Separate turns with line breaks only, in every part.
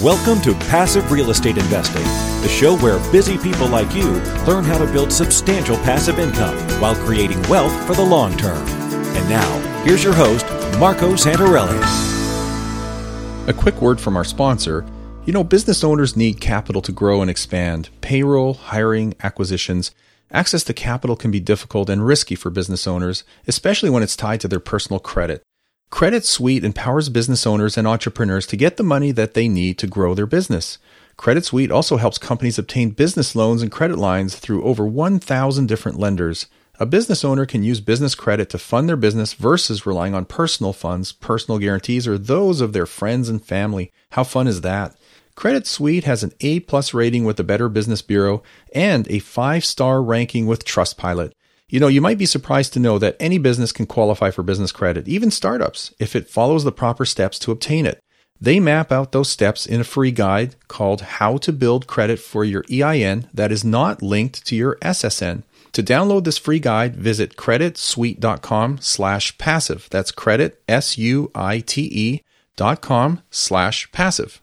Welcome to Passive Real Estate Investing, the show where busy people like you learn how to build substantial passive income while creating wealth for the long term. And now, here's your host, Marco Santarelli.
A quick word from our sponsor. You know, business owners need capital to grow and expand. Payroll, hiring, acquisitions. Access to capital can be difficult and risky for business owners, especially when it's tied to their personal credit. Credit Suite empowers business owners and entrepreneurs to get the money that they need to grow their business. Credit Suite also helps companies obtain business loans and credit lines through over 1,000 different lenders. A business owner can use business credit to fund their business versus relying on personal funds, personal guarantees, or those of their friends and family. How fun is that? Credit Suite has an A plus rating with the Better Business Bureau and a five star ranking with Trustpilot. You know, you might be surprised to know that any business can qualify for business credit, even startups, if it follows the proper steps to obtain it. They map out those steps in a free guide called How to Build Credit for Your EIN that is not linked to your SSN. To download this free guide, visit creditsuite.com slash passive. That's credit, S-U-I-T-E dot com slash passive.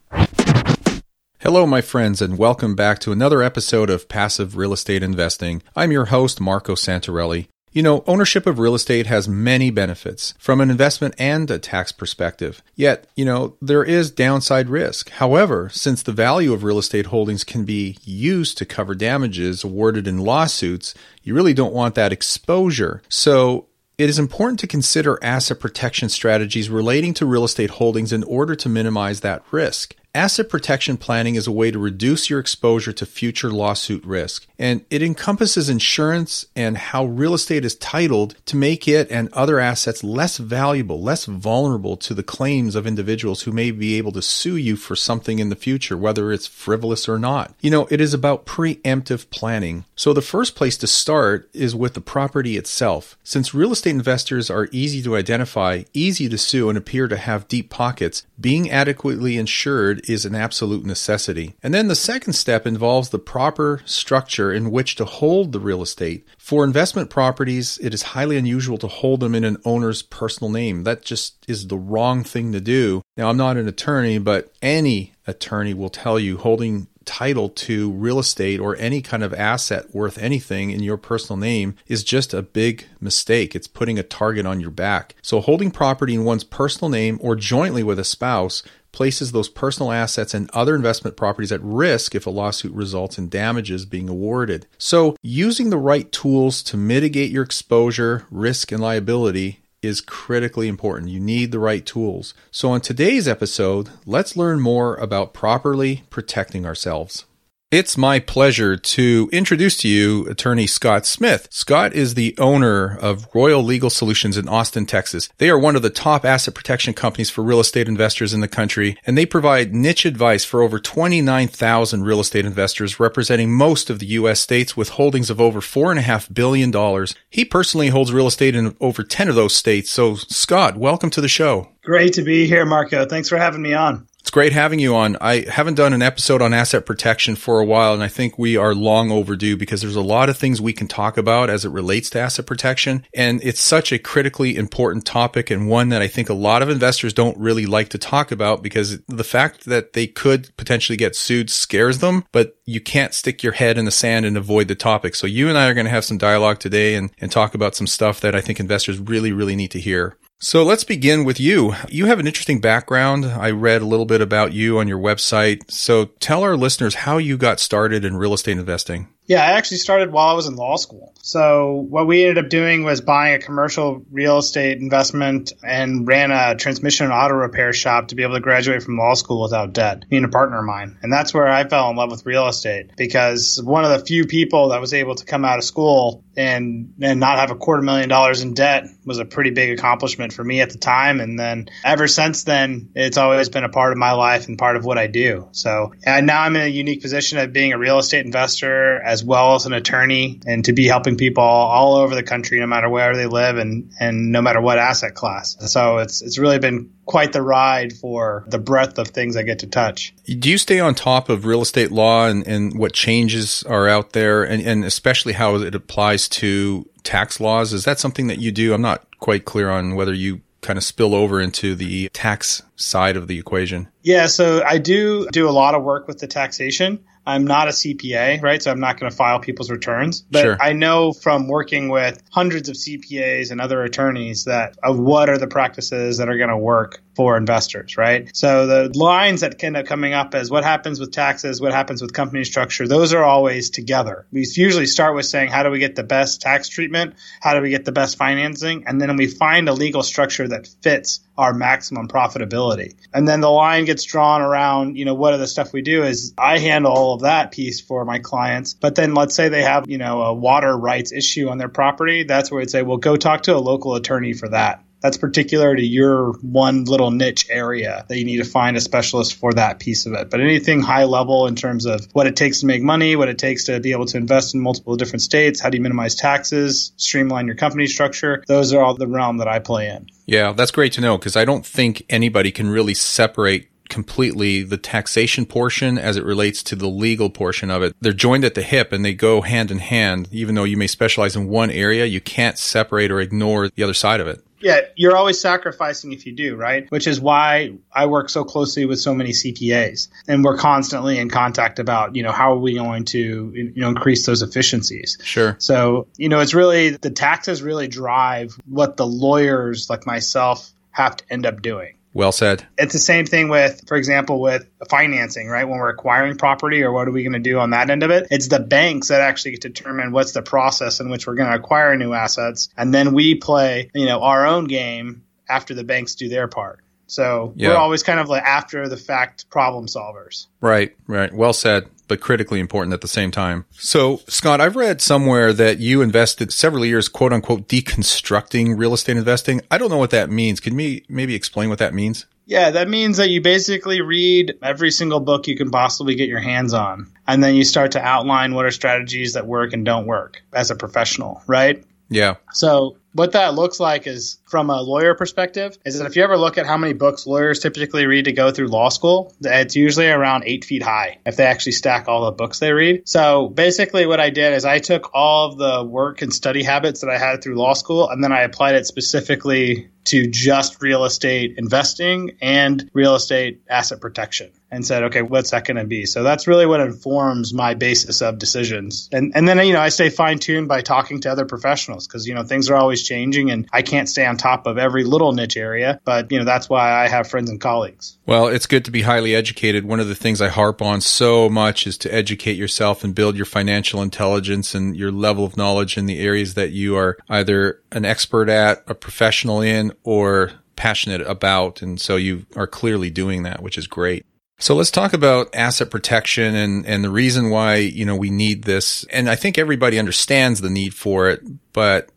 Hello, my friends, and welcome back to another episode of Passive Real Estate Investing. I'm your host, Marco Santarelli. You know, ownership of real estate has many benefits from an investment and a tax perspective. Yet, you know, there is downside risk. However, since the value of real estate holdings can be used to cover damages awarded in lawsuits, you really don't want that exposure. So, it is important to consider asset protection strategies relating to real estate holdings in order to minimize that risk. Asset protection planning is a way to reduce your exposure to future lawsuit risk, and it encompasses insurance and how real estate is titled to make it and other assets less valuable, less vulnerable to the claims of individuals who may be able to sue you for something in the future, whether it's frivolous or not. You know, it is about preemptive planning. So the first place to start is with the property itself. Since real estate investors are easy to identify, easy to sue, and appear to have deep pockets, being adequately insured is an absolute necessity. And then the second step involves the proper structure in which to hold the real estate. For investment properties, it is highly unusual to hold them in an owner's personal name. That just is the wrong thing to do. Now, I'm not an attorney, but any attorney will tell you holding title to real estate or any kind of asset worth anything in your personal name is just a big mistake. It's putting a target on your back. So, holding property in one's personal name or jointly with a spouse places those personal assets and other investment properties at risk if a lawsuit results in damages being awarded. So, using the right tools to mitigate your exposure, risk, and liability is critically important. You need the right tools. So, on today's episode, let's learn more about properly protecting ourselves. It's my pleasure to introduce to you attorney Scott Smith. Scott is the owner of Royal Legal Solutions in Austin, Texas. They are one of the top asset protection companies for real estate investors in the country, and they provide niche advice for over 29,000 real estate investors representing most of the U.S. states with holdings of over $4.5 billion. He personally holds real estate in over 10 of those states. So, Scott, welcome to the show.
Great to be here, Marco. Thanks for having me on.
It's great having you on. I haven't done an episode on asset protection for a while, and I think we are long overdue because there's a lot of things we can talk about as it relates to asset protection. And it's such a critically important topic and one that I think a lot of investors don't really like to talk about because the fact that they could potentially get sued scares them, but you can't stick your head in the sand and avoid the topic. So you and I are going to have some dialogue today and, and talk about some stuff that I think investors really, really need to hear. So let's begin with you. You have an interesting background. I read a little bit about you on your website. So tell our listeners how you got started in real estate investing.
Yeah, I actually started while I was in law school. So what we ended up doing was buying a commercial real estate investment and ran a transmission and auto repair shop to be able to graduate from law school without debt, being a partner of mine. And that's where I fell in love with real estate because one of the few people that was able to come out of school and and not have a quarter million dollars in debt was a pretty big accomplishment for me at the time. And then ever since then, it's always been a part of my life and part of what I do. So and now I'm in a unique position of being a real estate investor as well as an attorney and to be helping people all over the country, no matter where they live and, and no matter what asset class. So it's, it's really been quite the ride for the breadth of things I get to touch.
Do you stay on top of real estate law and, and what changes are out there and, and especially how it applies to tax laws? Is that something that you do? I'm not quite clear on whether you kind of spill over into the tax side of the equation?
Yeah, so I do do a lot of work with the taxation. I'm not a CPA, right? So I'm not going to file people's returns. But
Sure.
I know from working with hundreds of CPAs and other attorneys that of what are the practices that are going to work for investors, right? So the lines that kind of coming up as what happens with taxes, what happens with company structure, those are always together. We usually start with saying, how do we get the best tax treatment? How do we get the best financing? And then we find a legal structure that fits our maximum profitability. And then the line gets drawn around, you know, what are the stuff we do is I handle all of that piece for my clients. But then let's say they have, you know, a water rights issue on their property. That's where we'd say, well, go talk to a local attorney for that. That's particular to your one little niche area that you need to find a specialist for that piece of it. But anything high level in terms of what it takes to make money, what it takes to be able to invest in multiple different states, how do you minimize taxes, streamline your company structure, those are all the realm that I play in.
Yeah, that's great to know because I don't think anybody can really separate completely the taxation portion as it relates to the legal portion of it. They're joined at the hip and they go hand in hand. Even though you may specialize in one area, you can't separate or ignore the other side of it.
Yeah, you're always sacrificing if you do, right? Which is why I work so closely with so many CPAs, and we're constantly in contact about, you know, how are we going to, you know, increase those efficiencies.
Sure.
So, you know, it's really the taxes really drive what the lawyers like myself have to end up doing.
Well said.
It's the same thing with, for example, with financing, right? When we're acquiring property or what are we going to do on that end of it? It's the banks that actually determine what's the process in which we're going to acquire new assets. And then we play, you know, our own game after the banks do their part. So
Yeah.
we're always kind of like after the fact problem solvers.
Right, right. Well said, but critically important at the same time. So, Scott, I've read somewhere that you invested several years, quote unquote, deconstructing real estate investing. I don't know what that means. Can me maybe explain what that means?
Yeah, that means that you basically read every single book you can possibly get your hands on. And then you start to outline what are strategies that work and don't work as a professional, right?
Yeah.
So what that looks like is from a lawyer perspective is that if you ever look at how many books lawyers typically read to go through law school, it's usually around eight feet high if they actually stack all the books they read. So basically what I did is I took all of the work and study habits that I had through law school and then I applied it specifically to just real estate investing and real estate asset protection and said, okay, what's that going to be? So that's really what informs my basis of decisions. And, and then, you know, I stay fine tuned by talking to other professionals because, you know, things are always changing and I can't stay on top of every little niche area. But, you know, that's why I have friends and colleagues.
Well, it's good to be highly educated. One of the things I harp on so much is to educate yourself and build your financial intelligence and your level of knowledge in the areas that you are either an expert at, a professional in, or passionate about. And so you are clearly doing that, which is great. So let's talk about asset protection and, and the reason why, you know, we need this. And I think everybody understands the need for it, but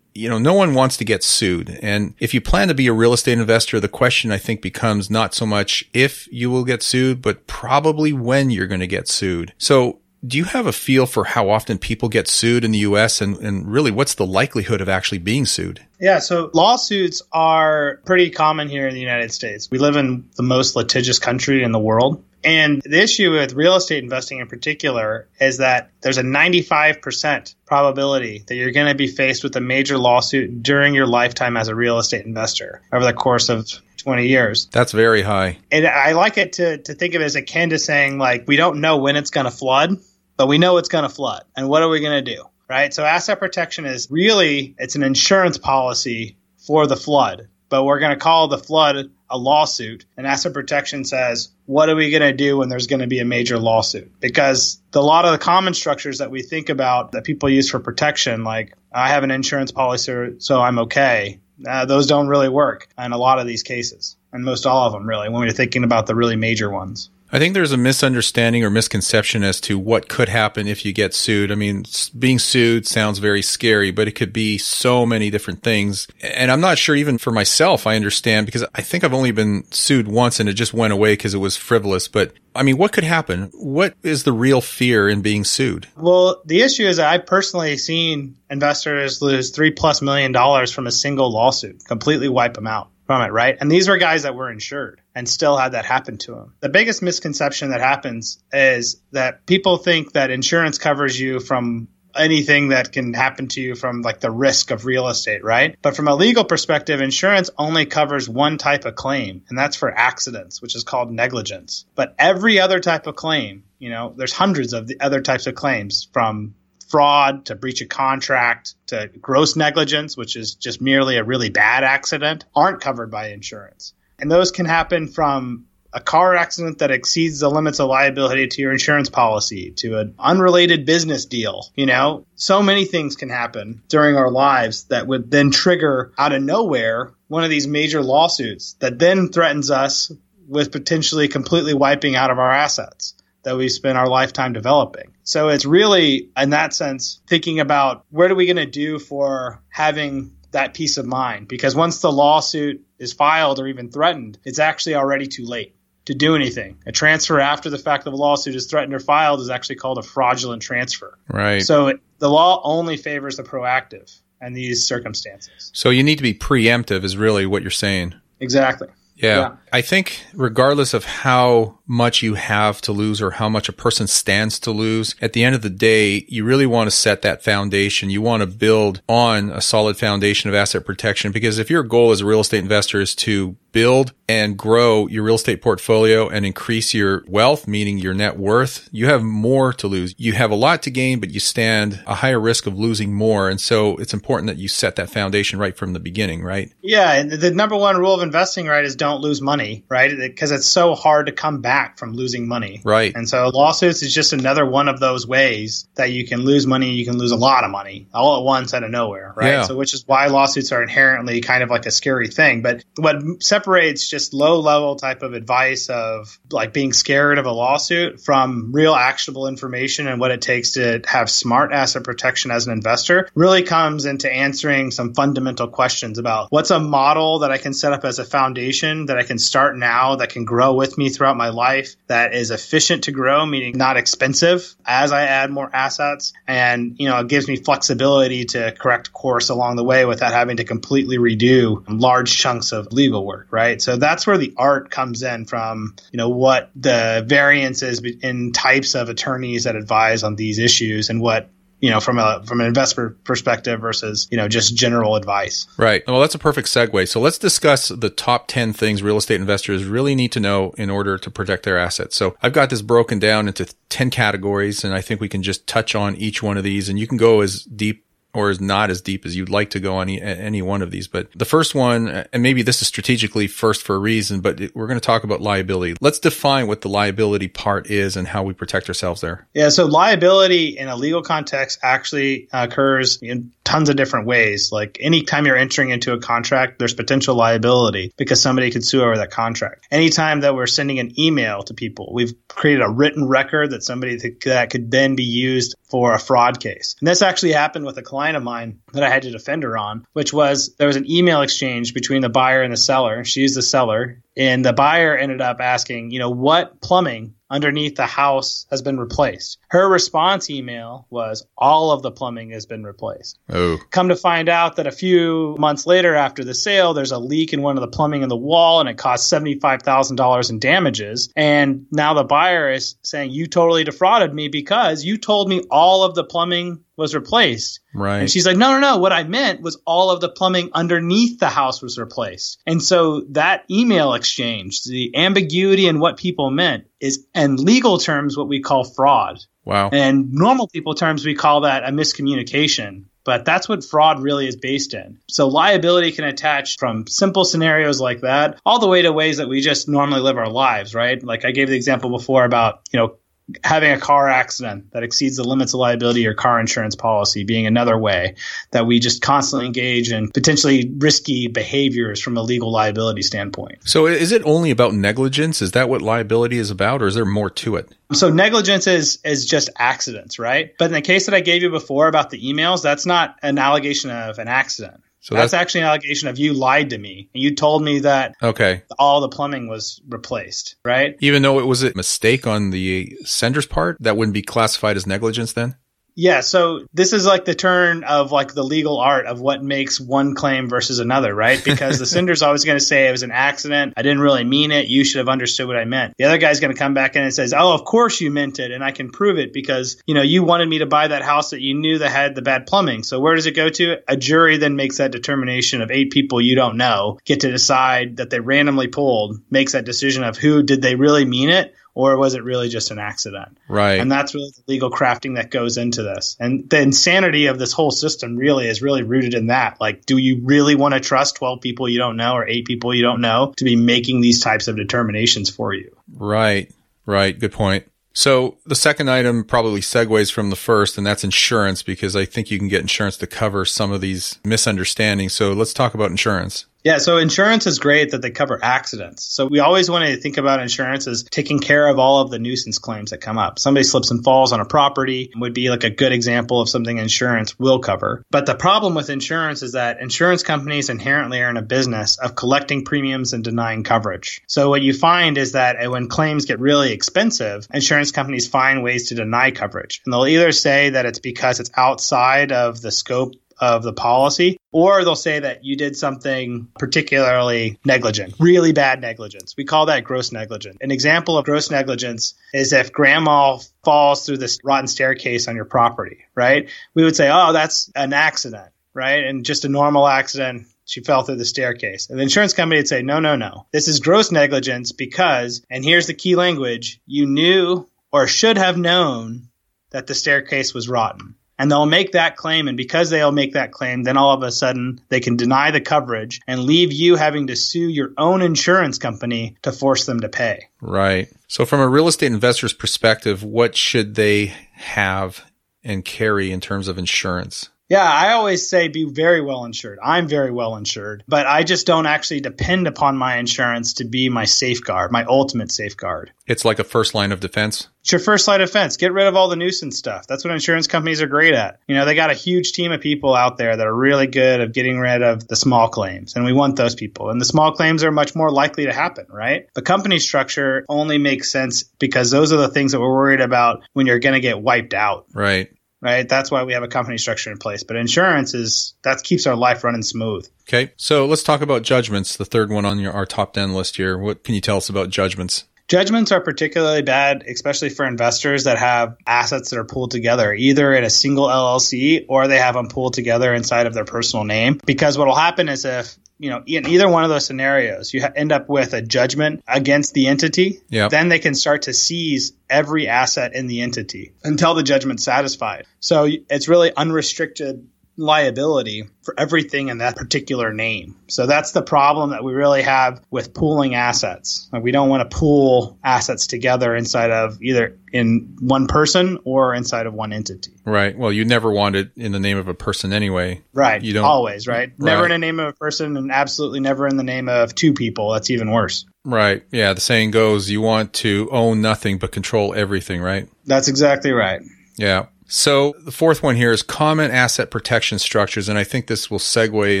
you know, no one wants to get sued. And if you plan to be a real estate investor, the question I think becomes not so much if you will get sued, but probably when you're going to get sued. So do you have a feel for how often people get sued in the US and, and really what's the likelihood of actually being sued?
Yeah, so lawsuits are pretty common here in the United States. We live in the most litigious country in the world. And the issue with real estate investing in particular is that there's a 95% probability that you're going to be faced with a major lawsuit during your lifetime as a real estate investor over the course of 20 years.
That's very high.
And I like it to, to think of it as akin to saying, like, we don't know when it's going to flood, but we know it's going to flood. And what are we going to do? Right. So asset protection is really, it's an insurance policy for the flood, but we're going to call the flood a lawsuit. And asset protection says, what are we going to do when there's going to be a major lawsuit? Because the, a lot of the common structures that we think about that people use for protection, like I have an insurance policy, so I'm okay. Uh, those don't really work in a lot of these cases, and most all of them really, when we're thinking about the really major ones.
I think there's a misunderstanding or misconception as to what could happen if you get sued. I mean, being sued sounds very scary, but it could be so many different things. And I'm not sure even for myself, I understand because I think I've only been sued once and it just went away because it was frivolous. But I mean, what could happen? What is the real fear in being sued?
Well, the issue is I've personally seen investors lose three plus million dollars from a single lawsuit, completely wipe them out from it, right? And these were guys that were insured and still had that happen to them. The biggest misconception that happens is that people think that insurance covers you from anything that can happen to you from like the risk of real estate, right? But from a legal perspective, insurance only covers one type of claim, and that's for accidents, which is called negligence. But every other type of claim, you know, there's hundreds of the other types of claims from fraud to breach of contract to gross negligence, which is just merely a really bad accident, aren't covered by insurance. And those can happen from a car accident that exceeds the limits of liability to your insurance policy, to an unrelated business deal. You know, so many things can happen during our lives that would then trigger out of nowhere one of these major lawsuits that then threatens us with potentially completely wiping out of our assets that we spent our lifetime developing. So it's really, in that sense, thinking about what are we going to do for having that peace of mind? Because once the lawsuit is filed or even threatened, it's actually already too late to do anything. A transfer after the fact of a lawsuit is threatened or filed is actually called a fraudulent transfer.
Right.
So it, the law only favors the proactive in these circumstances.
So you need to be preemptive, is really what you're saying.
Exactly.
Yeah. yeah. I think regardless of how much you have to lose or how much a person stands to lose, at the end of the day, you really want to set that foundation. You want to build on a solid foundation of asset protection because if your goal as a real estate investor is to build and grow your real estate portfolio and increase your wealth, meaning your net worth, you have more to lose. You have a lot to gain, but you stand a higher risk of losing more. And so it's important that you set that foundation right from the beginning, right?
Yeah. And the number one rule of investing, right, is don't lose money, right? Because it's so hard to come back from losing money.
Right.
And so lawsuits is just another one of those ways that you can lose money. You can lose a lot of money all at once out of nowhere, right?
Yeah.
So which is why lawsuits are inherently kind of like a scary thing. But what separates just low level type of advice of like being scared of a lawsuit from real actionable information and what it takes to have smart asset protection as an investor really comes into answering some fundamental questions about what's a model that I can set up as a foundation that I can start now that can grow with me throughout my life that is efficient to grow, meaning not expensive as I add more assets. And, you know, it gives me flexibility to correct course along the way without having to completely redo large chunks of legal work, right? So that's where the art comes in from, you know, what the variances in types of attorneys that advise on these issues and what you know, from a from an investor perspective versus you know just general advice.
Right. Well, that's a perfect segue. So let's discuss the top ten things real estate investors really need to know in order to protect their assets. So I've got this broken down into ten categories, and I think we can just touch on each one of these, and you can go as deep or is not as deep as you'd like to go on any, any one of these. But the first one, and maybe this is strategically first for a reason, but we're going to talk about liability. Let's define what the liability part is and how we protect ourselves there.
Yeah. So liability in a legal context actually occurs in tons of different ways. Like anytime you're entering into a contract, there's potential liability because somebody could sue over that contract. Anytime that we're sending an email to people, we've created a written record that somebody that could then be used for a fraud case. And this actually happened with a client of mine that I had to defend her on, which was there was an email exchange between the buyer and the seller. She's the seller. And the buyer ended up asking, you know, what plumbing underneath the house has been replaced. Her response email was all of the plumbing has been replaced.
Oh.
Come to find out that a few months later after the sale, there's a leak in one of the plumbing in the wall and it cost $75,000 in damages. And now the buyer is saying, you totally defrauded me because you told me all of the plumbing was replaced.
Right.
And she's like, no, no, no. What I meant was all of the plumbing underneath the house was replaced. And so that email exchange, the ambiguity in what people meant is, in legal terms, what we call fraud.
Wow.
And normal people terms, we call that a miscommunication. But that's what fraud really is based in. So liability can attach from simple scenarios like that all the way to ways that we just normally live our lives, right? Like I gave the example before about, you know, having a car accident that exceeds the limits of liability or car insurance policy being another way that we just constantly engage in potentially risky behaviors from a legal liability standpoint.
So is it only about negligence? Is that what liability is about or is there more to it?
So negligence is is just accidents, right? But in the case that I gave you before about the emails, that's not an allegation of an accident. So that's, that's, actually an allegation of you lied to me and you told me that
okay
all the plumbing was replaced, right?
Even though it was a mistake on the sender's part, that wouldn't be classified as negligence then.
Yeah, so this is like the turn of like the legal art of what makes one claim versus another, right? Because the sender's always going to say it was an accident. I didn't really mean it. You should have understood what I meant. The other guy's going to come back in and says, "Oh, of course you meant it, and I can prove it because you know you wanted me to buy that house that you knew that had the bad plumbing." So where does it go to? A jury then makes that determination of eight people you don't know get to decide that they randomly pulled, makes that decision of who did they really mean it or was it really just an accident?
Right.
And that's really the legal crafting that goes into this. And the insanity of this whole system really is really rooted in that. Like, do you really want to trust 12 people you don't know or eight people you don't know to be making these types of determinations for you?
Right. Right. Good point. So the second item probably segues from the first, and that's insurance because I think you can get insurance to cover some of these misunderstandings. So let's talk about insurance.
Yeah, so insurance is great that they cover accidents. So we always want to think about insurance as taking care of all of the nuisance claims that come up. Somebody slips and falls on a property would be like a good example of something insurance will cover. But the problem with insurance is that insurance companies inherently are in a business of collecting premiums and denying coverage. So what you find is that when claims get really expensive, insurance companies find ways to deny coverage. And they'll either say that it's because it's outside of the scope of the policy, or they'll say that you did something particularly negligent, really bad negligence. We call that gross negligence. An example of gross negligence is if grandma falls through this rotten staircase on your property, right? We would say, oh, that's an accident, right? And just a normal accident. She fell through the staircase. And the insurance company would say, no, no, no. This is gross negligence because, and here's the key language, you knew or should have known that the staircase was rotten and they'll make that claim. And because they'll make that claim, then all of a sudden they can deny the coverage and leave you having to sue your own insurance company to force them to pay.
Right. So, from a real estate investor's perspective, what should they have and carry in terms of insurance?
Yeah, I always say be very well insured. I'm very well insured, but I just don't actually depend upon my insurance to be my safeguard, my ultimate safeguard.
It's like a first line of defense.
It's your first line of defense. Get rid of all the nuisance stuff. That's what insurance companies are great at. You know, they got a huge team of people out there that are really good at getting rid of the small claims, and we want those people. And the small claims are much more likely to happen, right? The company structure only makes sense because those are the things that we're worried about when you're going to get wiped out.
Right
right? That's why we have a company structure in place. But insurance is that keeps our life running smooth.
Okay, so let's talk about judgments. The third one on your our top ten list here. What can you tell us about judgments?
Judgments are particularly bad, especially for investors that have assets that are pooled together, either in a single LLC or they have them pooled together inside of their personal name. Because what will happen is if you know, in either one of those scenarios, you ha- end up with a judgment against the entity.
Yep.
Then they can start to seize every asset in the entity until the judgment's satisfied. So it's really unrestricted liability for everything in that particular name. So that's the problem that we really have with pooling assets. Like we don't want to pool assets together inside of either in one person or inside of one entity.
Right. Well, you never want it in the name of a person anyway.
Right.
You don't
always, right?
Right.
Never in the name of a person and absolutely never in the name of two people. That's even worse.
Right. Yeah. The saying goes, you want to own nothing but control everything, right?
That's exactly right.
Yeah. So the fourth one here is common asset protection structures. And I think this will segue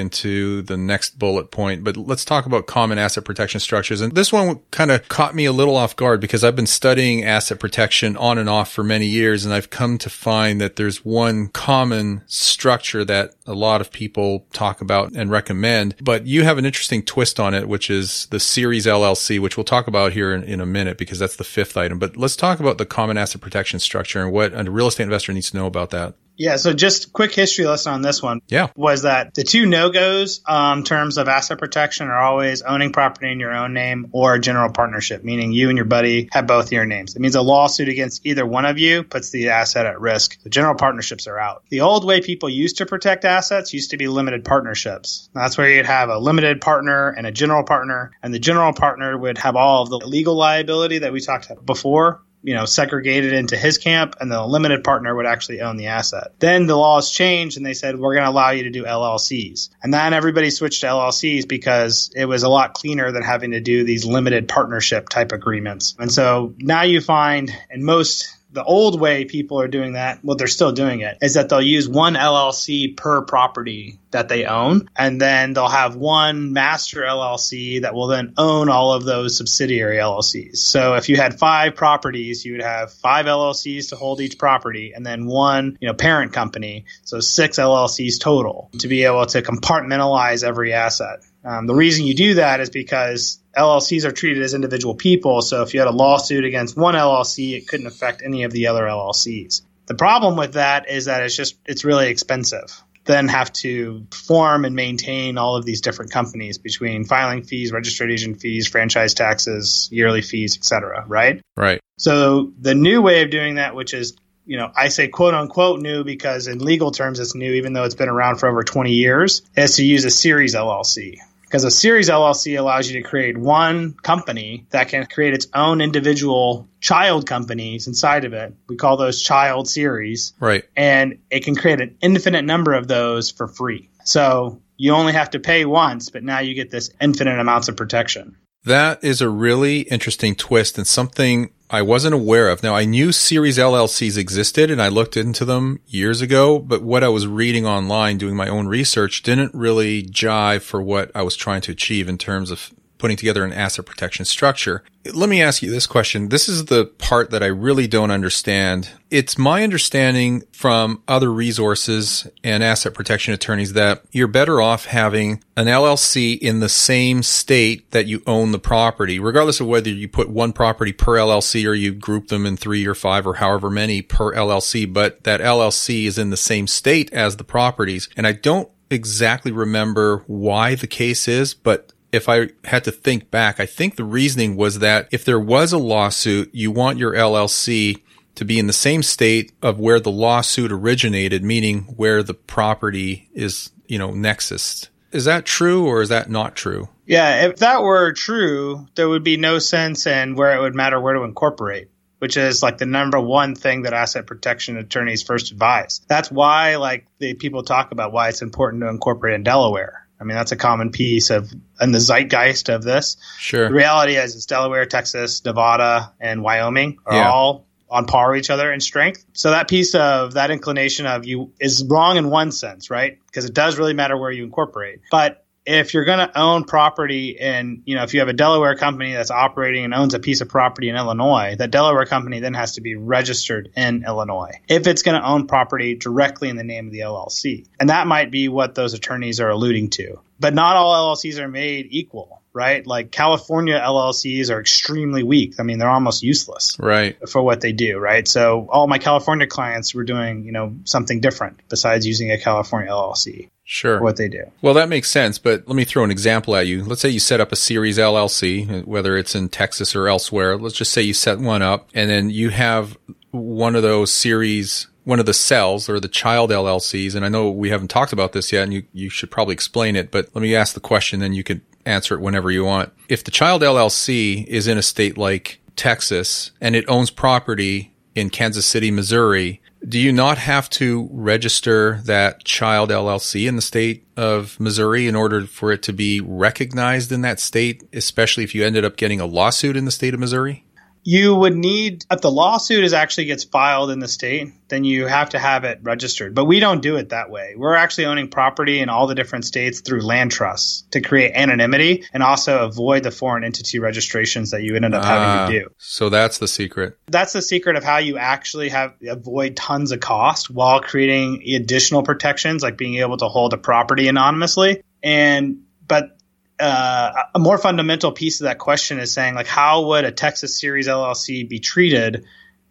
into the next bullet point, but let's talk about common asset protection structures. And this one kind of caught me a little off guard because I've been studying asset protection on and off for many years. And I've come to find that there's one common structure that a lot of people talk about and recommend, but you have an interesting twist on it, which is the series LLC, which we'll talk about here in, in a minute because that's the fifth item. But let's talk about the common asset protection structure and what a real estate investor needs to know about that.
Yeah, so just quick history lesson on this one.
Yeah.
Was that the two no goes um, terms of asset protection are always owning property in your own name or a general partnership, meaning you and your buddy have both your names. It means a lawsuit against either one of you puts the asset at risk. The general partnerships are out. The old way people used to protect assets used to be limited partnerships. That's where you'd have a limited partner and a general partner, and the general partner would have all of the legal liability that we talked about before you know, segregated into his camp, and the limited partner would actually own the asset. Then the laws changed, and they said we're going to allow you to do LLCs, and then everybody switched to LLCs because it was a lot cleaner than having to do these limited partnership type agreements. And so now you find in most the old way people are doing that, well, they're still doing it, is that they'll use one LLC per property that they own, and then they'll have one master LLC that will then own all of those subsidiary LLCs. So if you had five properties, you would have five LLCs to hold each property, and then one, you know, parent company. So six LLCs total to be able to compartmentalize every asset. Um, the reason you do that is because LLCs are treated as individual people. So if you had a lawsuit against one LLC, it couldn't affect any of the other LLCs. The problem with that is that it's just it's really expensive. Then have to form and maintain all of these different companies between filing fees, registered agent fees, franchise taxes, yearly fees, etc. Right?
Right.
So the new way of doing that, which is you know, I say quote unquote new because in legal terms it's new, even though it's been around for over 20 years, is to use a series LLC because a series LLC allows you to create one company that can create its own individual child companies inside of it. We call those child series.
Right.
And it can create an infinite number of those for free. So you only have to pay once, but now you get this infinite amounts of protection.
That is a really interesting twist and something I wasn't aware of. Now I knew series LLCs existed and I looked into them years ago, but what I was reading online doing my own research didn't really jive for what I was trying to achieve in terms of putting together an asset protection structure. Let me ask you this question. This is the part that I really don't understand. It's my understanding from other resources and asset protection attorneys that you're better off having an LLC in the same state that you own the property, regardless of whether you put one property per LLC or you group them in three or five or however many per LLC, but that LLC is in the same state as the properties. And I don't exactly remember why the case is, but if I had to think back, I think the reasoning was that if there was a lawsuit, you want your LLC to be in the same state of where the lawsuit originated, meaning where the property is, you know, nexus. Is that true or is that not true?
Yeah, if that were true, there would be no sense in where it would matter where to incorporate which is like the number one thing that asset protection attorneys first advise. That's why like the people talk about why it's important to incorporate in Delaware I mean, that's a common piece of and the zeitgeist of this.
Sure.
The reality is, it's Delaware, Texas, Nevada, and Wyoming are
Yeah.
all on par with each other in strength. So that piece of that inclination of you is wrong in one sense, right? Because it does really matter where you incorporate. But if you're going to own property and you know if you have a Delaware company that's operating and owns a piece of property in Illinois, that Delaware company then has to be registered in Illinois if it's going to own property directly in the name of the LLC. And that might be what those attorneys are alluding to. But not all LLCs are made equal, right? Like California LLCs are extremely weak. I mean, they're almost useless
Right.
for what they do, right? So all my California clients were doing, you know, something different besides using a California LLC
Sure.
what they do.
Well, that makes sense, but let me throw an example at you. Let's say you set up a series LLC, whether it's in Texas or elsewhere. Let's just say you set one up and then you have one of those series, one of the cells or the child LLCs. And I know we haven't talked about this yet and you, you should probably explain it, but let me ask the question, then you could answer it whenever you want. If the child LLC is in a state like Texas and it owns property in Kansas City, Missouri, do you not have to register that child LLC in the state of Missouri in order for it to be recognized in that state, especially if you ended up getting a lawsuit in the state of Missouri?
You would need if the lawsuit is actually gets filed in the state, then you have to have it registered. But we don't do it that way. We're actually owning property in all the different states through land trusts to create anonymity and also avoid the foreign entity registrations that you ended up
Ah,
having to do.
So that's the secret.
That's the secret of how you actually have avoid tons of cost while creating additional protections like being able to hold a property anonymously. And but uh, a more fundamental piece of that question is saying like how would a Texas Series LLC be treated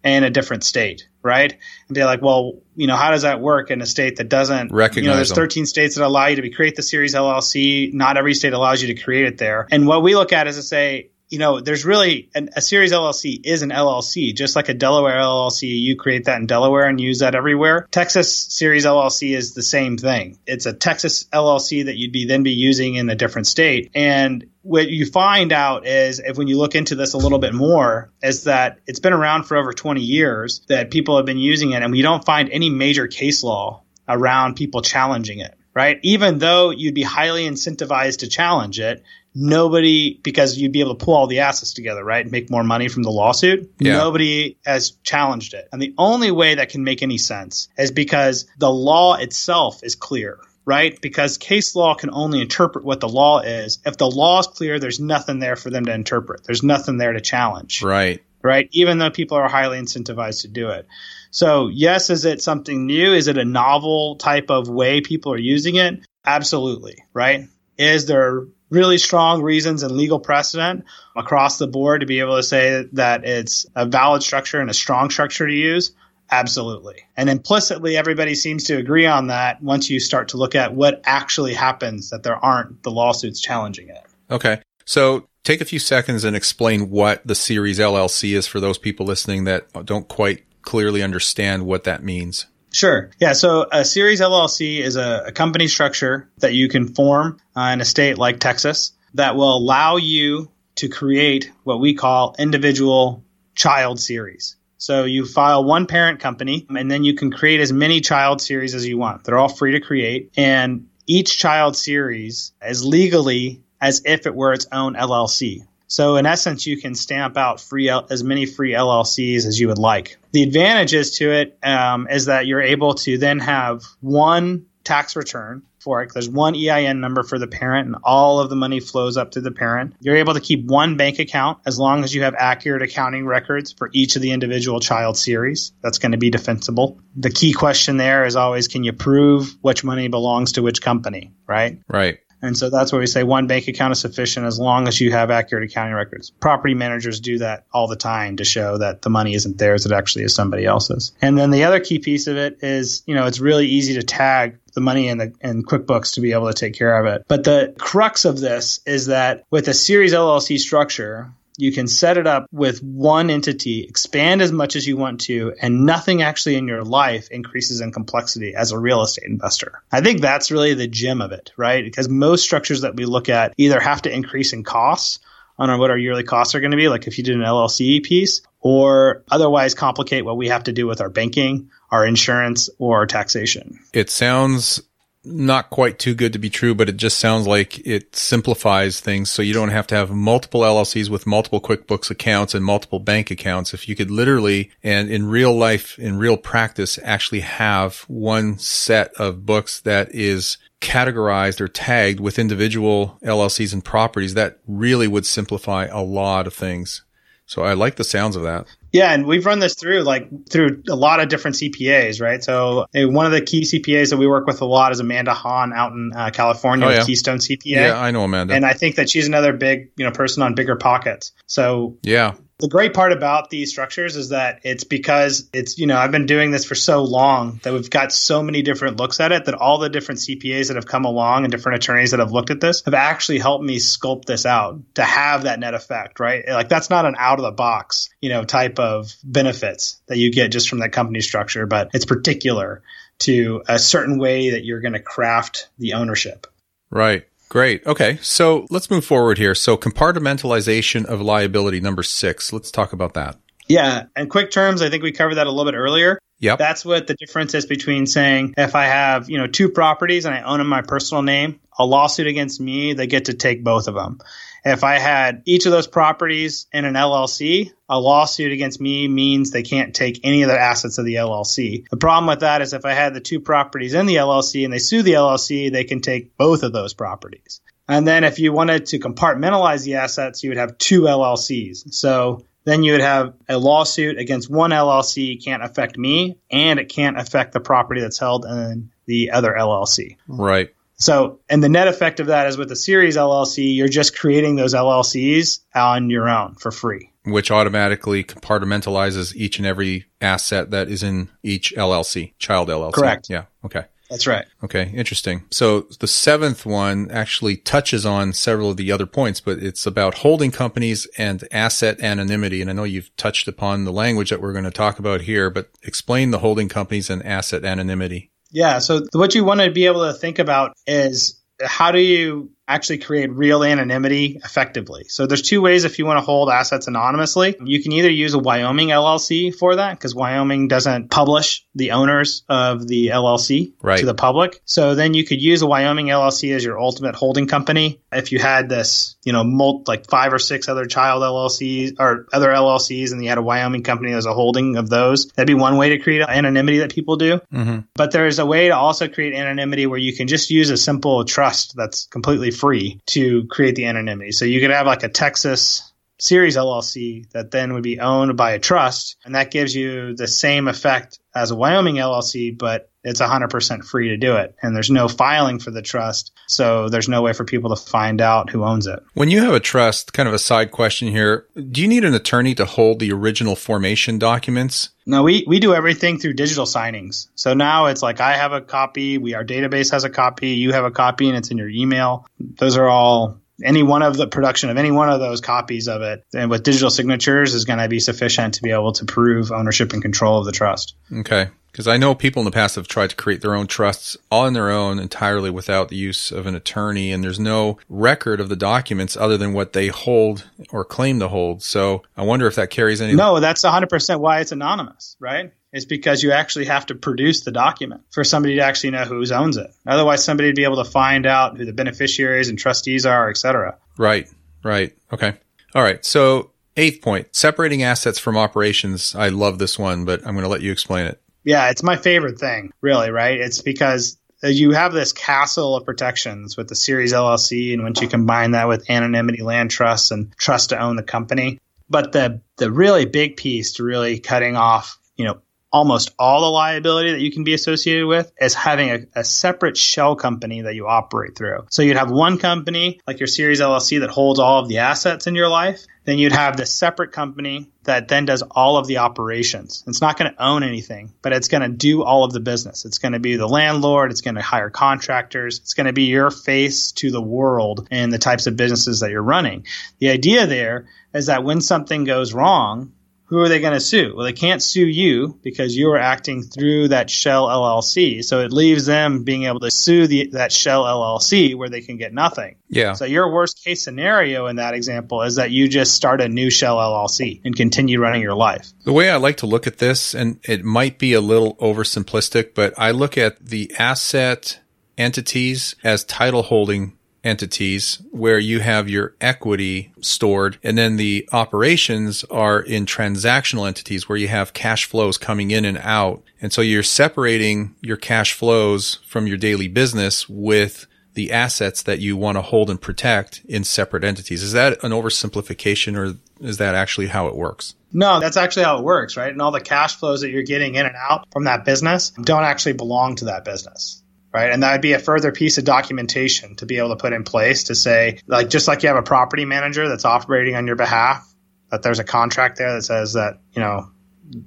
in a different state, right? And be like, well, you know, how does that work in a state that doesn't
recognize?
You know, there's
them.
13 states that allow you to be, create the Series LLC. Not every state allows you to create it there. And what we look at is to say, you know, there's really an, a series LLC is an LLC, just like a Delaware LLC. You create that in Delaware and use that everywhere. Texas series LLC is the same thing. It's a Texas LLC that you'd be then be using in a different state. And what you find out is if when you look into this a little bit more is that it's been around for over 20 years that people have been using it and we don't find any major case law around people challenging it right even though you'd be highly incentivized to challenge it nobody, because you'd be able to pull all the assets together, right? And make more money from the lawsuit.
Yeah.
Nobody has challenged it. And the only way that can make any sense is because the law itself is clear right? Because case law can only interpret what the law is. If the law is clear, there's nothing there for them to interpret. There's nothing there to challenge.
Right.
Right. Even though people are highly incentivized to do it. So, yes, is it something new? Is it a novel type of way people are using it? Absolutely. Right. Is there really strong reasons and legal precedent across the board to be able to say that it's a valid structure and a strong structure to use? Absolutely. And implicitly, everybody seems to agree on that once you start to look at what actually happens, that there aren't the lawsuits challenging it.
Okay. So take a few seconds and explain what the Series LLC is for those people listening that don't quite clearly understand what that means.
Sure. Yeah. So a Series LLC is a, a company structure that you can form uh, in a state like Texas that will allow you to create what we call individual child series. So you file one parent company and then you can create as many child series as you want. They're all free to create. And each child series is legally as if it were its own LLC. So in essence, you can stamp out free as many free LLCs as you would like. The advantages to it um, is that you're able to then have one tax return for it. There's one EIN number for the parent, and all of the money flows up to the parent. You're able to keep one bank account as long as you have accurate accounting records for each of the individual child series. That's going to be defensible. The key question there is always can you prove which money belongs to which company, right?
Right.
And so that's why we say one bank account is sufficient as long as you have accurate accounting records. Property managers do that all the time to show that the money isn't theirs, it actually is somebody else's. And then the other key piece of it is, you know, it's really easy to tag the money in the in QuickBooks to be able to take care of it. But the crux of this is that with a series LLC structure, you can set it up with one entity, expand as much as you want to, and nothing actually in your life increases in complexity as a real estate investor. I think that's really the gem of it, right? Because most structures that we look at either have to increase in costs on what our yearly costs are going to be, like if you did an LLC piece, or otherwise complicate what we have to do with our banking, our insurance, or our taxation.
It sounds not quite too good to be true, but it just sounds like it simplifies things so you don't have to have multiple LLCs with multiple QuickBooks accounts and multiple bank accounts. If you could literally and in real life, in real practice, actually have one set of books that is categorized or tagged with individual LLCs and properties, that really would simplify a lot of things. So I like the sounds of that.
Yeah, and we've run this through like through a lot of different CPAs, right? So one of the key CPAs that we work with a lot is Amanda Han out in uh, California
Oh, yeah.
Keystone CPA.
Yeah, I know Amanda.
And I think that she's another big, you know, person on BiggerPockets. So
yeah.
The great part about these structures is that it's because it's, you know, I've been doing this for so long that we've got so many different looks at it that all the different CPAs that have come along and different attorneys that have looked at this have actually helped me sculpt this out to have that net effect, right? Like that's not an out of the box, you know, type of benefits that you get just from that company structure, but it's particular to a certain way that you're going to craft the ownership.
Right. Great. Okay. So let's move forward here. So compartmentalization of liability number six. Let's talk about that.
Yeah. And quick terms, I think we covered that a little bit earlier.
Yep.
That's what the difference is between saying if I have, you know, two properties and I own them in my personal name, a lawsuit against me, they get to take both of them. If I had each of those properties in an LLC, a lawsuit against me means they can't take any of the assets of the LLC. The problem with that is if I had the two properties in the LLC and they sue the LLC, they can take both of those properties. And then if you wanted to compartmentalize the assets, you would have two LLCs. So then you would have a lawsuit against one LLC can't affect me and it can't affect the property that's held in the other LLC.
Right.
So, and the net effect of that is with the series LLC, you're just creating those LLCs on your own for free.
Which automatically compartmentalizes each and every asset that is in each LLC, child LLC.
Correct.
Yeah. Okay.
That's right.
Okay, interesting. So the seventh one actually touches on several of the other points, but it's about holding companies and asset anonymity. And I know you've touched upon the language that we're going to talk about here, but explain the holding companies and asset anonymity.
Yeah. So what you want to be able to think about is how do you actually create real anonymity effectively? So there's two ways if you want to hold assets anonymously. You can either use a Wyoming LLC for that because Wyoming doesn't publish the owners of the LLC
right.
to the public. So then you could use a Wyoming LLC as your ultimate holding company. If you had this, you know, multi, like five or six other child LLCs or other LLCs and you had a Wyoming company as a holding of those, that'd be one way to create anonymity that people do.
Mm-hmm.
But there's a way to also create anonymity where you can just use a simple trust that's completely free to create the anonymity. So you could have like a Texas Series LLC that then would be owned by a trust. And that gives you the same effect as a Wyoming LLC, but it's 100% free to do it. And there's no filing for the trust. So there's no way for people to find out who owns it.
When you have a trust, kind of a side question here, do you need an attorney to hold the original formation documents?
No, we, we do everything through digital signings. So now it's like I have a copy, we our database has a copy, you have a copy and it's in your email. Those are all any one of the production of any one of those copies of it and with digital signatures is going to be sufficient to be able to prove ownership and control of the trust.
Okay. Because I know people in the past have tried to create their own trusts all on their own entirely without the use of an attorney, and there's no record of the documents other than what they hold or claim to hold. So I wonder if that carries any.
No, that's 100% why it's anonymous, right? It's because you actually have to produce the document for somebody to actually know who owns it. Otherwise, somebody would be able to find out who the beneficiaries and trustees are, et cetera.
Right, right. Okay. All right. So, eighth point separating assets from operations. I love this one, but I'm going to let you explain it.
Yeah, it's my favorite thing, really, right? It's because you have this castle of protections with the series LLC, and once you combine that with anonymity land trusts and trust to own the company. But the the really big piece to really cutting off, you know, almost all the liability that you can be associated with is having a, a, separate shell company that you operate through. So you'd have one company, like your Series LLC, that holds all of the assets in your life. Then you'd have this separate company that then does all of the operations. It's not going to own anything, but it's going to do all of the business. It's going to be the landlord. It's going to hire contractors. It's going to be your face to the world and the types of businesses that you're running. The idea there is that when something goes wrong, who are they going to sue? Well, they can't sue you because you are acting through that shell LLC. So it leaves them being able to sue the, that shell LLC where they can get nothing.
Yeah.
So your worst case scenario in that example is that you just start a new shell LLC and continue running your life.
The way I like to look at this, and it might be a little oversimplistic, but I look at the asset entities as title holding entities where you have your equity stored and then the operations are in transactional entities where you have cash flows coming in and out. And so you're separating your cash flows from your daily business with the assets that you want to hold and protect in separate entities. Is that an oversimplification or is that actually how it works?
No, that's actually how it works, right? And all the cash flows that you're getting in and out from that business don't actually belong to that business right? And that would be a further piece of documentation to be able to put in place to say, like, just like you have a property manager that's operating on your behalf, that there's a contract there that says that, you know,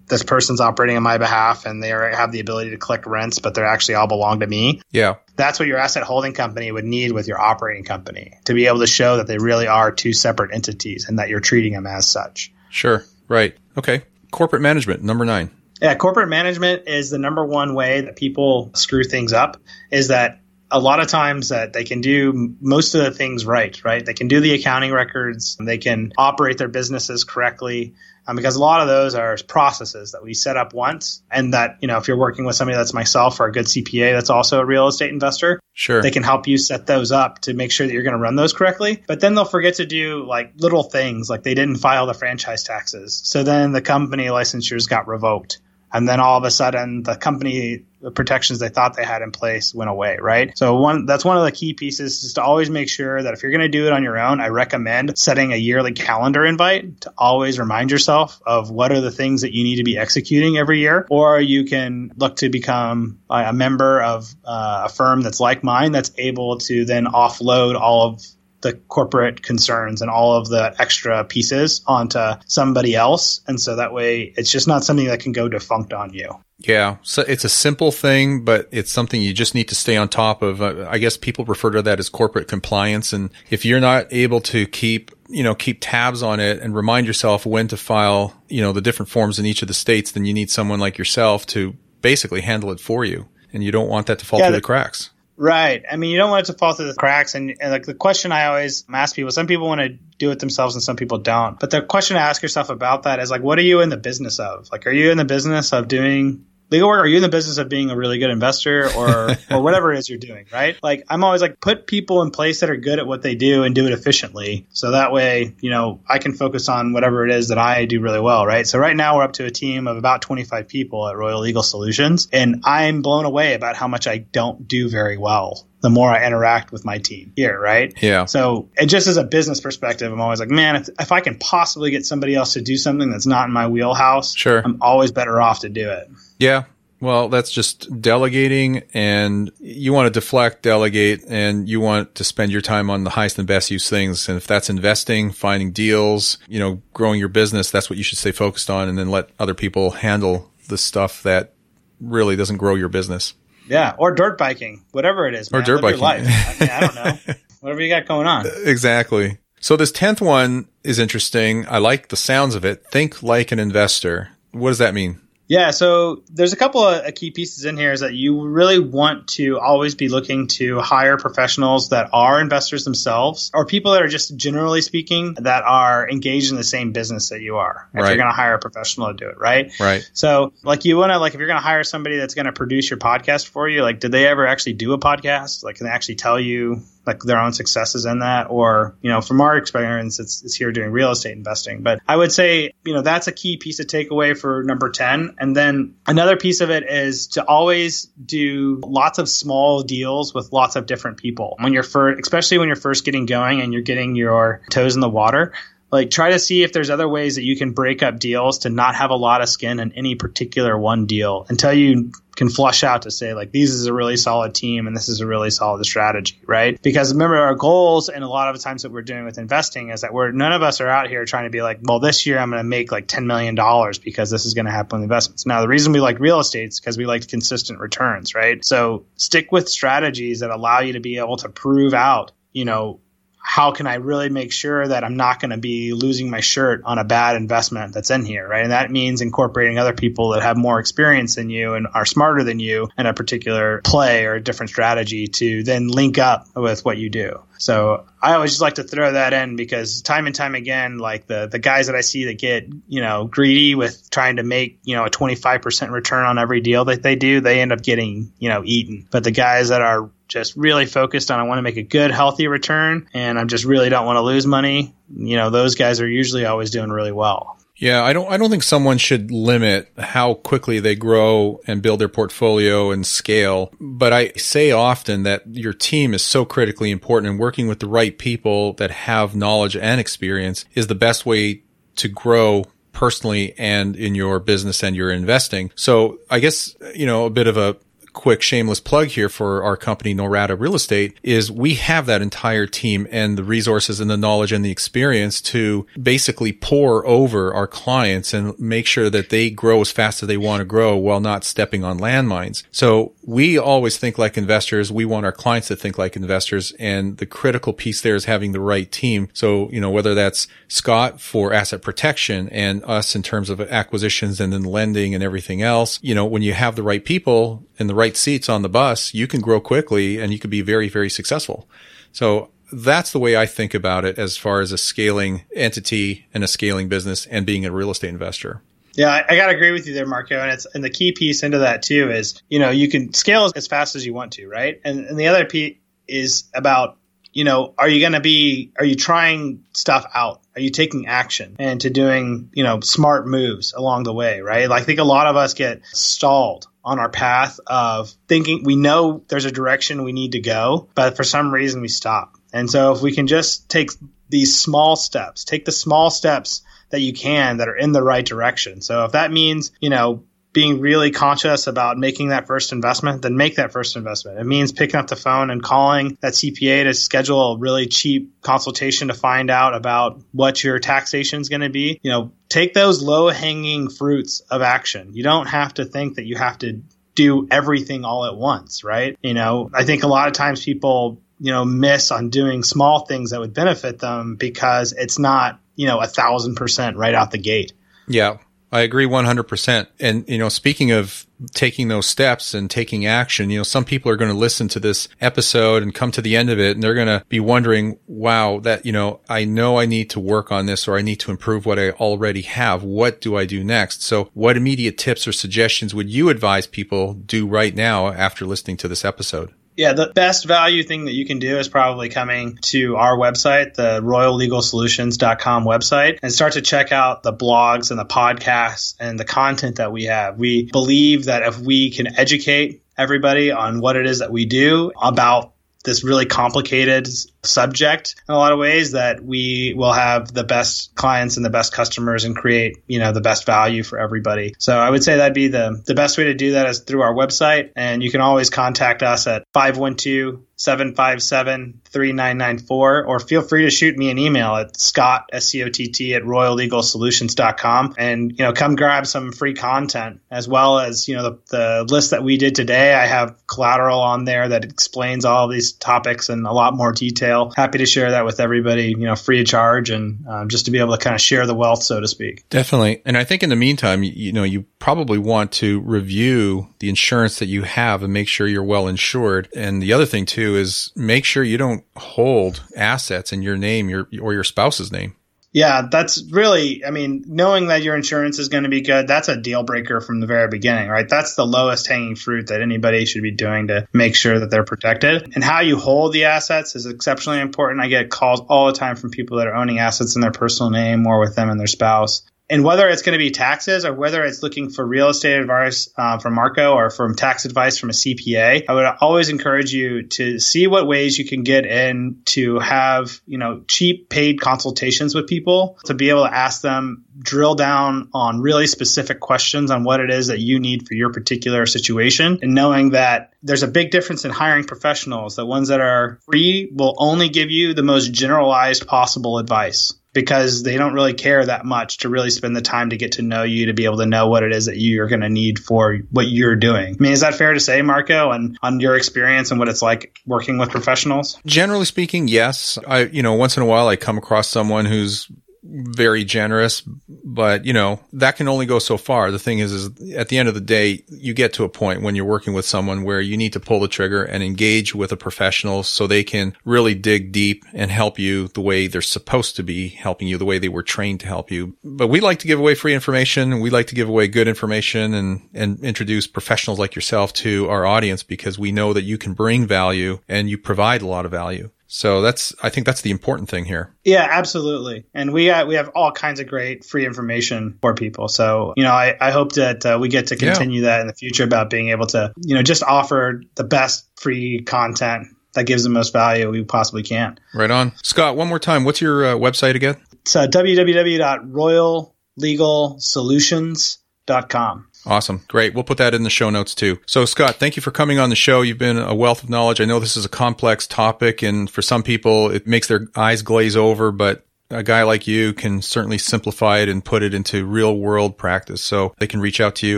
this person's operating on my behalf and they have the ability to collect rents, but they're actually all belong to me.
Yeah.
That's what your asset holding company would need with your operating company to be able to show that they really are two separate entities and that you're treating them as such.
Sure. Right. Okay. Corporate management, number nine.
Yeah, corporate management is the number one way that people screw things up is that a lot of times that they can do most of the things right, right? They can do the accounting records, they can operate their businesses correctly. Um, because a lot of those are processes that we set up once and that you know if you're working with somebody that's myself or a good cpa that's also a real estate investor
sure
they can help you set those up to make sure that you're going to run those correctly but then they'll forget to do like little things like they didn't file the franchise taxes so then the company licensures got revoked and then all of a sudden the company the protections they thought they had in place went away right? So one that's one of the key pieces is to always make sure that if you're going to do it on your own i recommend setting a yearly calendar invite to always remind yourself of what are the things that you need to be executing every year. Or you can look to become a member of uh, a firm that's like mine that's able to then offload all of the corporate concerns and all of the extra pieces onto somebody else. And so that way it's just not something that can go defunct on you.
Yeah. So it's a simple thing, but it's something you just need to stay on top of. Uh, I guess people refer to that as corporate compliance. And if you're not able to keep, you know, keep tabs on it and remind yourself when to file, you know, the different forms in each of the states, then you need someone like yourself to basically handle it for you. And you don't want that to fall yeah, through the, the cracks.
Right. I mean, you don't want it to fall through the cracks. And, and, like the question I always ask people, some people want to do it themselves and some people don't. But the question to ask yourself about that is like, what are you in the business of? Like, are you in the business of doing legal work, are you in the business of being a really good investor or or whatever it is you're doing, right? Like I'm always like put people in place that are good at what they do and do it efficiently. So that way, you know, I can focus on whatever it is that I do really well, right? So right now we're up to a team of about 25 people at Royal Legal Solutions and I'm blown away about how much I don't do very well the more I interact with my team here, right?
Yeah.
So, and just as a business perspective, I'm always like, man, if, if I can possibly get somebody else to do something that's not in my wheelhouse,
Sure.
I'm always better off to do it.
Yeah. Well, that's just delegating and you want to deflect, delegate, and you want to spend your time on the highest and best use things. And if that's investing, finding deals, you know, growing your business, that's what you should stay focused on and then let other people handle the stuff that really doesn't grow your business.
Yeah, or dirt biking, whatever it is.
Or dirt
Live your
biking.
life. I, mean, I don't know. whatever you got going on.
Exactly. So this 10th one is interesting. I like the sounds of it. Think like an investor. What does that mean?
Yeah, so there's a couple of uh, key pieces in here is that you really want to always be looking to hire professionals that are investors themselves or people that are just generally speaking that are engaged in the same business that you are. If
Right.
you're going to hire a professional to do it, right?
Right.
So, like, you want to, like, if you're going to hire somebody that's going to produce your podcast for you, like, did they ever actually do a podcast? Like, can they actually tell you, like, their own successes in that? Or, you know, from our experience, it's, it's here doing real estate investing. But I would say, you know, that's a key piece of takeaway for number 10. And then another piece of it is to always do lots of small deals with lots of different people. When you're first, especially when you're first getting going and you're getting your toes in the water, like try to see if there's other ways that you can break up deals to not have a lot of skin in any particular one deal until you can flush out to say like these is a really solid team and this is a really solid strategy right? Because remember our goals and a lot of the times that we're doing with investing is that we're none of us are out here trying to be like well this year i'm going to make like 10 million dollars because this is going to happen with investments. Now the reason we like real estate is because we like consistent returns right? So stick with strategies that allow you to be able to prove out you know how can I really make sure that I'm not going to be losing my shirt on a bad investment that's in here, right? And that means incorporating other people that have more experience than you and are smarter than you in a particular play or a different strategy to then link up with what you do. So I always just like to throw that in because time and time again, like the the guys that I see that get you know greedy with trying to make you know a 25% return on every deal that they do, they end up getting you know eaten. But the guys that are just really focused on I want to make a good healthy return and I just really don't want to lose money, you know, those guys are usually always doing really well.
Yeah, I don't I don't think someone should limit how quickly they grow and build their portfolio and scale, but I say often that your team is so critically important and working with the right people that have knowledge and experience is the best way to grow personally and in your business and your investing. So I guess, you know, a bit of a quick shameless plug here for our company Norada Real Estate is we have that entire team and the resources and the knowledge and the experience to basically pour over our clients and make sure that they grow as fast as they want to grow while not stepping on landmines. So we always think like investors. We want our clients to think like investors and the critical piece there is having the right team. So, you know, whether that's Scott for asset protection and us in terms of acquisitions and then lending and everything else, you know, when you have the right people and the right seats on the bus, you can grow quickly and you can be very, very successful. So that's the way I think about it as far as a scaling entity and a scaling business and being a real estate investor.
Yeah, I, I got to agree with you there, Marco. And it's and the key piece into that too is you know you can scale as fast as you want to, right? And and the other piece is about you know are you going to be are you trying stuff out? Are you taking action and to doing you know smart moves along the way, right? Like I think a lot of us get stalled on our path of thinking we know there's a direction we need to go, but for some reason we stop. And so if we can just take these small steps, take the small steps that you can that are in the right direction. So if that means, you know, being really conscious about making that first investment, then make that first investment. It means picking up the phone and calling that CPA to schedule a really cheap consultation to find out about what your taxation is going to be. You know, take those low hanging fruits of action. You don't have to think that you have to do everything all at once, right? You know, I think a lot of times people, you know, miss on doing small things that would benefit them because it's not, you know, a thousand percent right out the gate.
Yeah. I agree 100%. And, you know, speaking of taking those steps and taking action, you know, some people are going to listen to this episode and come to the end of it and they're going to be wondering, wow, that, you know, I know I need to work on this or I need to improve what I already have. What do I do next? So what immediate tips or suggestions would you advise people do right now after listening to this episode?
Yeah, the best value thing that you can do is probably coming to our website, the royallegalsolutions.com website, and start to check out the blogs and the podcasts and the content that we have. We believe that if we can educate everybody on what it is that we do about this really complicated subject in a lot of ways that we will have the best clients and the best customers and create, you know, the best value for everybody. So I would say that'd be the, the best way to do that is through our website. And you can always contact us at 512 757 3994 or feel free to shoot me an email at scott s-c-o-t-t at royallegalsolutions.com and you know come grab some free content as well as you know the, the list that we did today i have collateral on there that explains all these topics in a lot more detail Happy to share that with everybody, you know, free of charge and um, just to be able to kind of share the wealth, so to speak.
Definitely. And I think in the meantime, you, you know, you probably want to review the insurance that you have and make sure you're well insured. And the other thing too is make sure you don't hold assets in your name your, or your spouse's name.
Yeah, that's really, I mean, knowing that your insurance is going to be good, that's a deal breaker from the very beginning, right? That's the lowest hanging fruit that anybody should be doing to make sure that they're protected. And how you hold the assets is exceptionally important. I get calls all the time from people that are owning assets in their personal name or with them and their spouse and whether it's going to be taxes or whether it's looking for real estate advice uh, from Marco or from tax advice from a CPA, I would always encourage you to see what ways you can get in to have, you know, cheap paid consultations with people to be able to ask them, drill down on really specific questions on what it is that you need for your particular situation and knowing that there's a big difference in hiring professionals. The ones that are free will only give you the most generalized possible advice because they don't really care that much to really spend the time to get to know you to be able to know what it is that you're going to need for what you're doing. I mean, is that fair to say, Marco, and on your experience and what it's like working with professionals?
Generally speaking, yes. I, you know, once in a while I come across someone who's very generous, but you know, that can only go so far. The thing is, is at the end of the day, you get to a point when you're working with someone where you need to pull the trigger and engage with a professional so they can really dig deep and help you the way they're supposed to be helping you, the way they were trained to help you. But we like to give away free information. We like to give away good information and, and introduce professionals like yourself to our audience because we know that you can bring value and you provide a lot of value. So that's, I think that's the important thing here.
Yeah, absolutely. And we, uh, we have all kinds of great free information for people. So, you know, I, I hope that uh, we get to continue yeah. that in the future about being able to, you know, just offer the best free content that gives the most value we possibly can.
Right on. Scott, one more time. What's your uh, website again?
It's uh, www.royallegalsolutions.com.
Awesome. Great. We'll put that in the show notes too. So Scott, thank you for coming on the show. You've been a wealth of knowledge. I know this is a complex topic and for some people it makes their eyes glaze over, but a guy like you can certainly simplify it and put it into real world practice. So they can reach out to you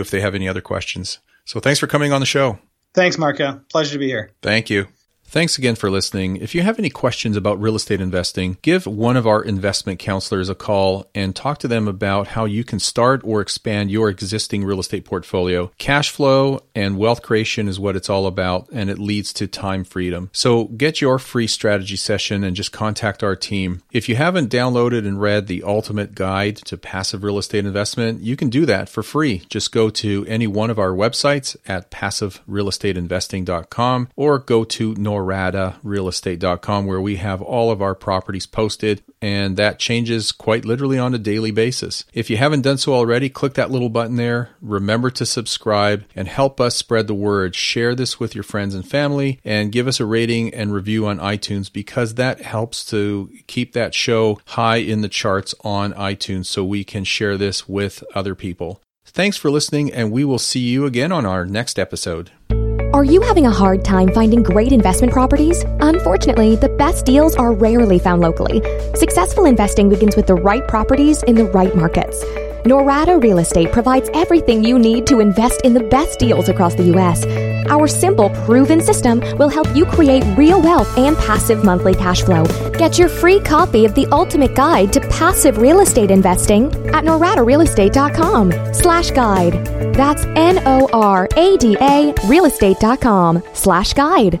if they have any other questions. So thanks for coming on the show.
Thanks, Marco. Pleasure to be here.
Thank you. Thanks again for listening. If you have any questions about real estate investing, give one of our investment counselors a call and talk to them about how you can start or expand your existing real estate portfolio. Cash flow and wealth creation is what it's all about, and it leads to time freedom. So get your free strategy session and just contact our team. If you haven't downloaded and read the ultimate guide to passive real estate investment, you can do that for free. Just go to any one of our websites at passiverealestateinvesting.com or go to North noradarealestate.com where we have all of our properties posted and that changes quite literally on a daily basis. If you haven't done so already, click that little button there. Remember to subscribe and help us spread the word. Share this with your friends and family and give us a rating and review on iTunes because that helps to keep that show high in the charts on iTunes so we can share this with other people. Thanks for listening, and we will see you again on our next episode.
Are you having a hard time finding great investment properties? Unfortunately, the best deals are rarely found locally. Successful investing begins with the right properties in the right markets. Norada Real Estate provides everything you need to invest in the best deals across the U.S. Our simple, proven system will help you create real wealth and passive monthly cash flow. Get your free copy of the ultimate guide to passive real estate investing at noradarealestate.com slash guide. That's N-O-R-A-D-A realestate.com slash guide.